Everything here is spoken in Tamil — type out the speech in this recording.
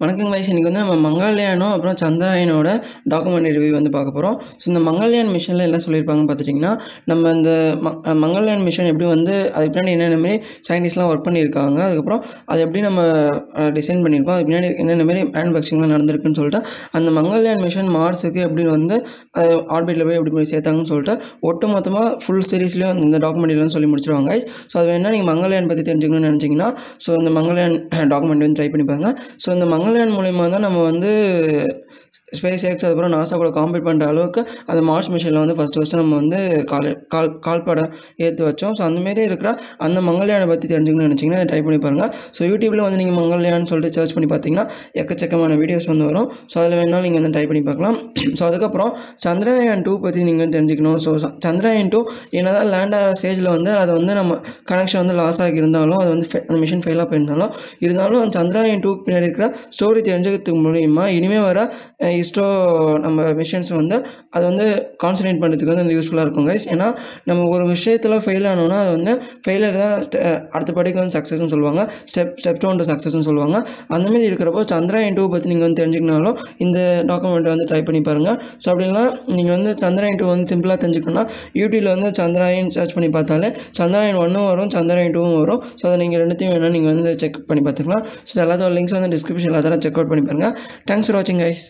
வணக்கம் வயசு இன்றைக்கி வந்து நம்ம மங்கள்யானும் அப்புறம் சந்திராயனோட டாக்குமெண்ட் ரிவ்யூ வந்து பார்க்க போகிறோம் ஸோ இந்த மங்கள்யான் மிஷனில் என்ன சொல்லியிருப்பாங்கன்னு பார்த்துட்டிங்கன்னா நம்ம இந்த ம மங்கள்யான் மிஷன் எப்படி வந்து அது பின்னாடி என்னென்ன மாரி சயின்டிஸ்ட்லாம் ஒர்க் பண்ணியிருக்காங்க அதுக்கப்புறம் அது எப்படி நம்ம டிசைன் பண்ணியிருக்கோம் அது பின்னாடி என்னென்ன மாரி மேனுஃபேக்சரிங்லாம் நடந்திருக்குன்னு சொல்லிட்டு அந்த மங்கள்யான் மிஷன் மார்ஸுக்கு எப்படி வந்து ஆர்பிட்டில் போய் எப்படி போய் சேர்த்தாங்கன்னு சொல்லிட்டு ஒட்டு மொத்தமாக ஃபுல் சீரீஸ்லேயும் இந்த டாக்குமெண்ட்லாம் சொல்லி முடிச்சிருவாங்க ஸோ அது வேணால் நீங்கள் மங்கள்யான் பற்றி தெரிஞ்சுக்கணும்னு நினச்சிங்கன்னா ஸோ இந்த மங்கள்யான் டாக்குமெண்ட் வந்து ட்ரை பண்ணி பாருங்கள் ஸோ இந்த மங்க மங்கள்யான் மூலிமா தான் நம்ம வந்து ஸ்பேஸ் எக்ஸ் அதுக்கப்புறம் நாசா கூட காம்பீட் பண்ணுற அளவுக்கு அந்த மார்ஸ் மிஷனில் வந்து ஃபஸ்ட்டு ஃபஸ்ட்டு நம்ம வந்து கால் கால் கால்படம் ஏற்று வச்சோம். ஸோ அந்தமாரி இருக்கிற அந்த மங்கள்யானை பற்றி தெரிஞ்சுக்கணும்னு நினச்சிங்கன்னா ட்ரை பண்ணி பாருங்கள் ஸோ யூடியூப்பில் வந்து நீங்கள் மங்கள்யான்னு சொல்லிட்டு சர்ச் பண்ணி பார்த்தீங்கன்னா எக்கச்சக்கமான வீடியோஸ் வந்து வரும். ஸோ அதில் வேணாலும் நீங்கள் வந்து ட்ரை பண்ணி பார்க்கலாம் ஸோ அதுக்கப்புறம் சந்திரயான் டூ பற்றி நீங்கள் தெரிஞ்சுக்கணும். ஸோ சந்திரயான் டூ என்ன தான் லேண்ட் ஆகிற ஸ்டேஜில் வந்து அது வந்து நம்ம கனெக்ஷன் வந்து லாஸ் ஆகி இருந்தாலும் அது வந்து அந்த மிஷின் ஃபெயிலாக போயிருந்தாலும் இருந்தாலும் சந்திரயான் டூ பின்னாடி இருக்கிற ஸ்டோரி தெரிஞ்சுக்கிறதுக்கு மூலிமா இனிமேல் வர இஸ்ரோ நம்ம மிஷின்ஸ் வந்து அதை வந்து கான்சன்ட்ரேட் பண்ணுறதுக்கு வந்து யூஸ்ஃபுல்லாக இருக்கும் கைஸ் ஏன்னா நம்ம ஒரு விஷயத்தில் ஃபெயில் ஆனோன்னா அது வந்து ஃபெயிலியர் தான் அடுத்த படிக்கு வந்து சக்ஸஸ்னு சொல்லுவாங்க. ஸ்டெப் ஸ்டெப் டவுன் டு சக்ஸஸ்னு சொல்லுவாங்க. அந்தமாரி இருக்கிறப்போ சந்திராயன் டூ பற்றி நீங்கள் வந்து தெரிஞ்சுக்கனாலும் இந்த டாக்குமெண்ட்டை வந்து ட்ரை பண்ணி பாருங்கள் ஸோ அப்படின்னா நீங்கள் வந்து சந்திராயன் டூ வந்து சிம்பிளாக தெரிஞ்சுக்கணும்னா யூடியூப்பில் வந்து சந்திராயன் சர்ச் பண்ணி பார்த்தாலே சந்திராயன் ஒன்றும் வரும் சந்திராயன் டூவும் வரும். ஸோ அதை நீங்கள் ரெண்டுத்தையும் வேணால் நீங்கள் வந்து செக் பண்ணி பார்த்துக்கலாம். ஸோ எல்லாத்தோட லிங்க்ஸ் வந்து டிஸ்கிரிப்ஷனில் அதெல்லாம் செக் அவுட் பண்ணி பாருங்கள் தேங்க்ஸ் ஃபார் வாட்சிங் கைஸ்